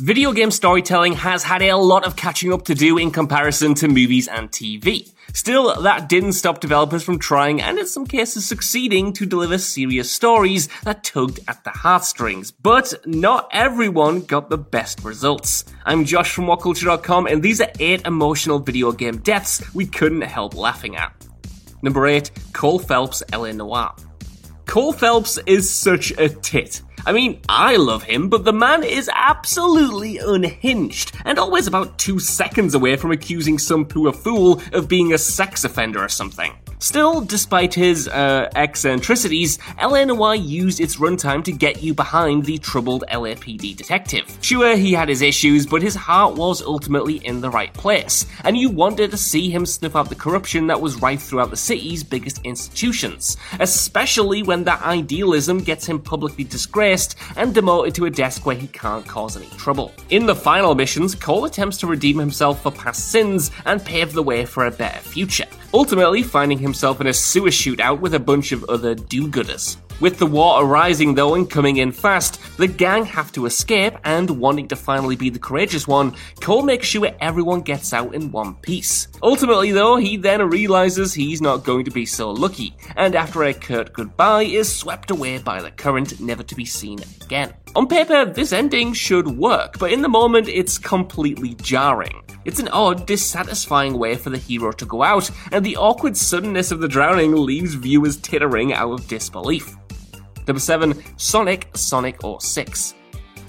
Video game storytelling has had a lot of catching up to do in comparison to movies and TV. Still, that didn't stop developers from trying and in some cases succeeding to deliver serious stories that tugged at the heartstrings. But not everyone got the best results. I'm Josh from WhatCulture.com and these are 8 emotional video game deaths we couldn't help laughing at. Number 8, Cole Phelps L.A. Noire. Cole Phelps is such a tit. I mean, I love him, but the man is absolutely unhinged, and always about two seconds away from accusing some poor fool of being a sex offender or something. Still, despite his uh, eccentricities, Noire used its runtime to get you behind the troubled LAPD detective. Sure, he had his issues, but his heart was ultimately in the right place, and you wanted to see him sniff out the corruption that was rife throughout the city's biggest institutions, especially when that idealism gets him publicly disgraced and demoted to a desk where he can't cause any trouble. In the final missions, Cole attempts to redeem himself for past sins and pave the way for a better future ultimately finding himself in a sewer shootout with a bunch of other do gooders. With the water rising though and coming in fast, the gang have to escape and wanting to finally be the courageous one, Cole makes sure everyone gets out in one piece. Ultimately though, he then realizes he's not going to be so lucky, and after a curt goodbye is swept away by the current never to be seen again. On paper, this ending should work, but in the moment it's completely jarring. It's an odd, dissatisfying way for the hero to go out, and the awkward suddenness of the drowning leaves viewers tittering out of disbelief. Number 7, Sonic, Sonic or 06.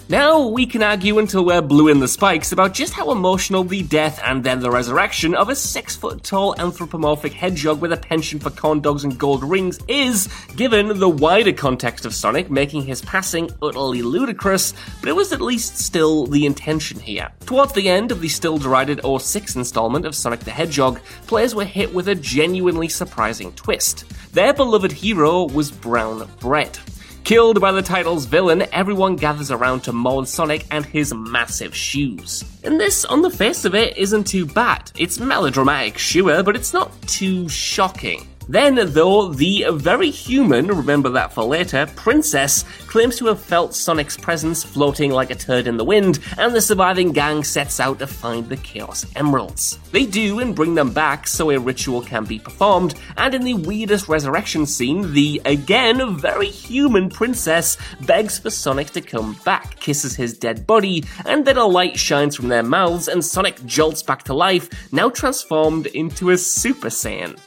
Now we can argue until we're blue in the spikes about just how emotional the death and then the resurrection of a six foot tall anthropomorphic hedgehog with a penchant for corn dogs and gold rings is, given the wider context of Sonic making his passing utterly ludicrous, but it was at least still the intention here. Towards the end of the still derided 06 installment of Sonic the Hedgehog, players were hit with a genuinely surprising twist. Their beloved hero was brown bread. Killed by the title's villain, everyone gathers around to mourn Sonic and his massive shoes. And this, on the face of it, isn't too bad. It's melodramatic, sure, but it's not too shocking. Then, though, the very human, remember that for later, Princess claims to have felt Sonic's presence floating like a turd in the wind, and the surviving gang sets out to find the Chaos Emeralds. They do and bring them back so a ritual can be performed, and in the weirdest resurrection scene, the again very human princess begs for Sonic to come back, kisses his dead body, and then a light shines from their mouths, and Sonic jolts back to life, now transformed into a Super Saiyan.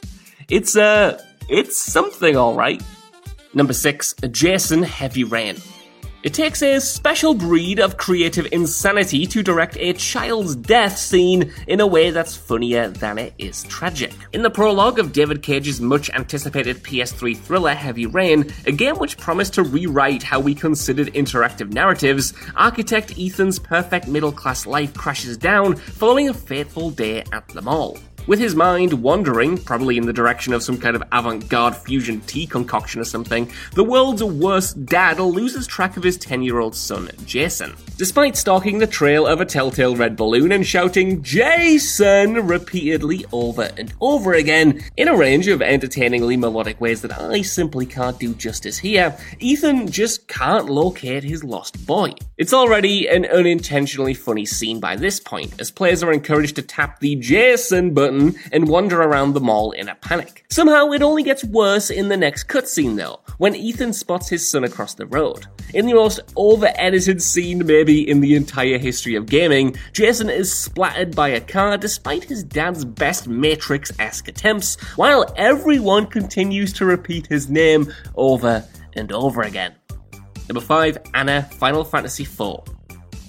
It's, uh, it's something alright. Number 6, Jason Heavy Rain. It takes a special breed of creative insanity to direct a child's death scene in a way that's funnier than it is tragic. In the prologue of David Cage's much anticipated PS3 thriller Heavy Rain, a game which promised to rewrite how we considered interactive narratives, architect Ethan's perfect middle class life crashes down following a fateful day at the mall. With his mind wandering, probably in the direction of some kind of avant garde fusion tea concoction or something, the world's worst dad loses track of his 10 year old son, Jason. Despite stalking the trail of a telltale red balloon and shouting, Jason, repeatedly over and over again, in a range of entertainingly melodic ways that I simply can't do justice here, Ethan just can't locate his lost boy. It's already an unintentionally funny scene by this point, as players are encouraged to tap the Jason button button and wander around the mall in a panic. Somehow, it only gets worse in the next cutscene though, when Ethan spots his son across the road. In the most over-edited scene maybe in the entire history of gaming, Jason is splattered by a car despite his dad's best Matrix-esque attempts, while everyone continues to repeat his name over and over again. Number 5, Anna, Final Fantasy IV.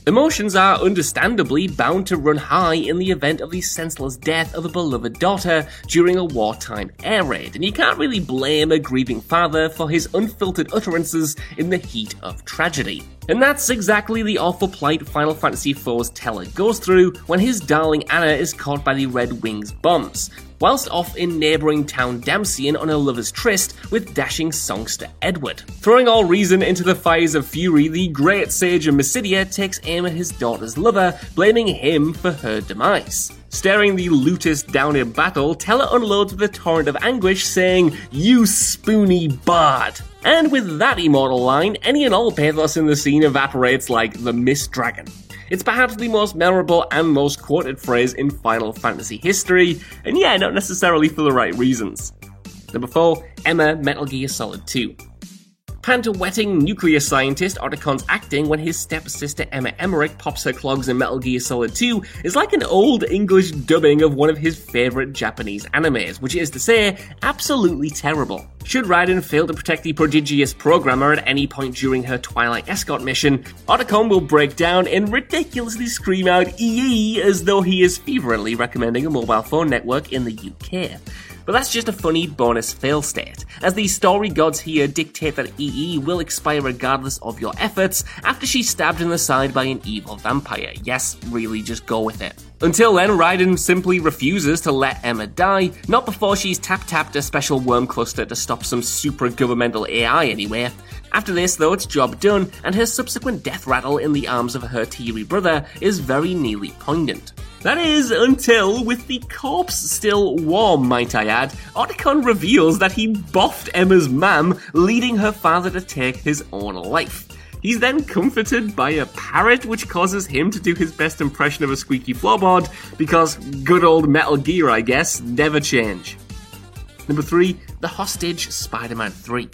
Emotions are understandably bound to run high in the event of the senseless death of a beloved daughter during a wartime air raid, and you can't really blame a grieving father for his unfiltered utterances in the heat of tragedy. And that's exactly the awful plight Final Fantasy IV's Tellah goes through when his darling Anna is caught by the Red Wings bombs, whilst off in neighbouring town Damcyan on a lover's tryst with dashing songster Edward. Throwing all reason into the fires of fury, the great sage of Mysidia takes aim at his daughter's lover, blaming him for her demise. Staring the Lutus down in battle, Tellah unloads with a torrent of anguish, saying, You spoony bard! And with that immortal line, any and all pathos in the scene evaporates like the Mist Dragon. It's perhaps the most memorable and most quoted phrase in Final Fantasy history, and yeah, not necessarily for the right reasons. Number 4, Emma Metal Gear Solid 2. Pant-wetting nuclear scientist Otacon's acting when his stepsister Emma Emmerich pops her clogs in Metal Gear Solid 2 is like an old English dubbing of one of his favourite Japanese animes, which is to say, absolutely terrible. Should Raiden fail to protect the prodigious programmer at any point during her Twilight escort mission, Otacon will break down and ridiculously scream out EE as though he is fervently recommending a mobile phone network in the UK. But that's just a funny bonus fail state, as the story gods here dictate that EE will expire regardless of your efforts after she's stabbed in the side by an evil vampire. Yes, really, just go with it. Until then, Raiden simply refuses to let Emma die, not before she's tap tapped a special worm cluster to stop some super governmental AI anyway. After this, though, it's job done, and her subsequent death rattle in the arms of her teary brother is very nearly poignant. That is, until, with the corpse still warm, might I add, Otacon reveals that he boffed Emma's mam, leading her father to take his own life. He's then comforted by a parrot, which causes him to do his best impression of a squeaky floorboard, because good old Metal Gear, I guess, never change. Number 3, The Hostage Spider Man 3.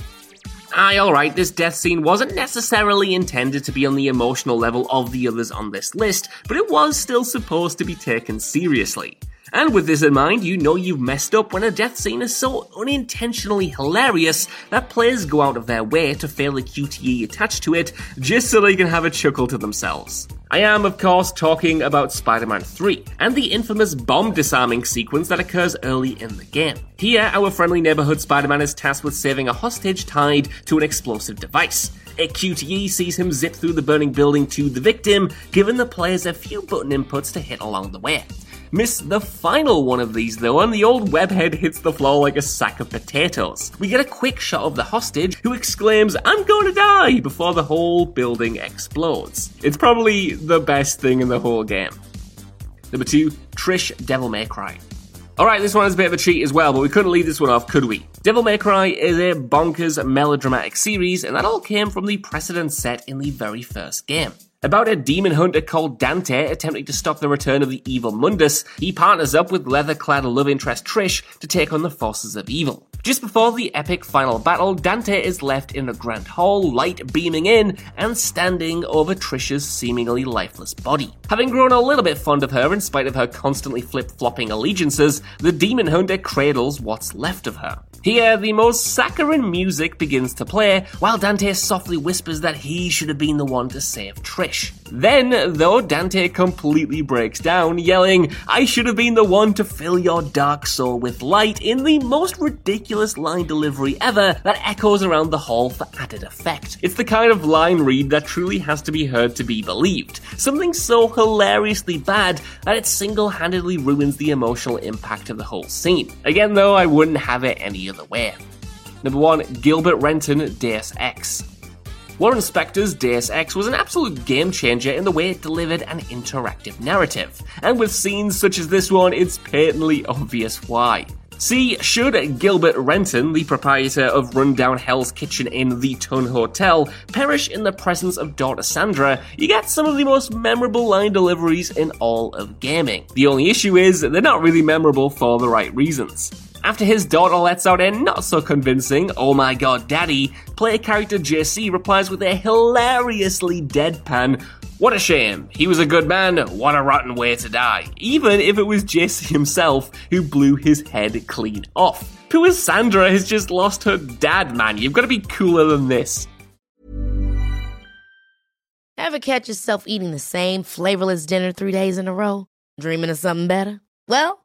Aye, alright, this death scene wasn't necessarily intended to be on the emotional level of the others on this list, but it was still supposed to be taken seriously. And with this in mind, you know you've messed up when a death scene is so unintentionally hilarious that players go out of their way to fail a QTE attached to it just so they can have a chuckle to themselves. I am, of course, talking about Spider Man 3 and the infamous bomb disarming sequence that occurs early in the game. Here, our friendly neighborhood Spider Man is tasked with saving a hostage tied to an explosive device. A QTE sees him zip through the burning building to the victim, giving the players a few button inputs to hit along the way. Miss the final one of these though, and the old webhead hits the floor like a sack of potatoes. We get a quick shot of the hostage, who exclaims, I'm going to die, before the whole building explodes. It's probably the best thing in the whole game. Number two, Trish Devil May Cry. Alright, this one is a bit of a cheat as well, but we couldn't leave this one off, could we? Devil May Cry is a bonkers melodramatic series, and that all came from the precedent set in the very first game. About a demon hunter called Dante attempting to stop the return of the evil Mundus, he partners up with leather clad love interest Trish to take on the forces of evil. Just before the epic final battle, Dante is left in a grand hall, light beaming in and standing over Trish's seemingly lifeless body. Having grown a little bit fond of her in spite of her constantly flip flopping allegiances, the demon hunter cradles what's left of her. Here, the most saccharine music begins to play, while Dante softly whispers that he should have been the one to save Trish. Then, though, Dante completely breaks down, yelling, I should have been the one to fill your dark soul with light in the most ridiculous line delivery ever that echoes around the hall for added effect. It's the kind of line read that truly has to be heard to be believed. Something so hilariously bad that it single handedly ruins the emotional impact of the whole scene. Again, though, I wouldn't have it any other way. Number 1 Gilbert Renton Deus Ex. Warren Spector's Deus Ex was an absolute game changer in the way it delivered an interactive narrative, and with scenes such as this one, it's patently obvious why. See, should Gilbert Renton, the proprietor of Rundown Hell's Kitchen in the 'Ton Hotel, perish in the presence of daughter Sandra, you get some of the most memorable line deliveries in all of gaming. The only issue is, they're not really memorable for the right reasons. After his daughter lets out a not so convincing, oh my god, daddy, player character JC replies with a hilariously deadpan, what a shame. He was a good man. What a rotten way to die. Even if it was JC himself who blew his head clean off. Poor Sandra has just lost her dad, man. You've got to be cooler than this. Ever catch yourself eating the same flavorless dinner three days in a row? Dreaming of something better? Well,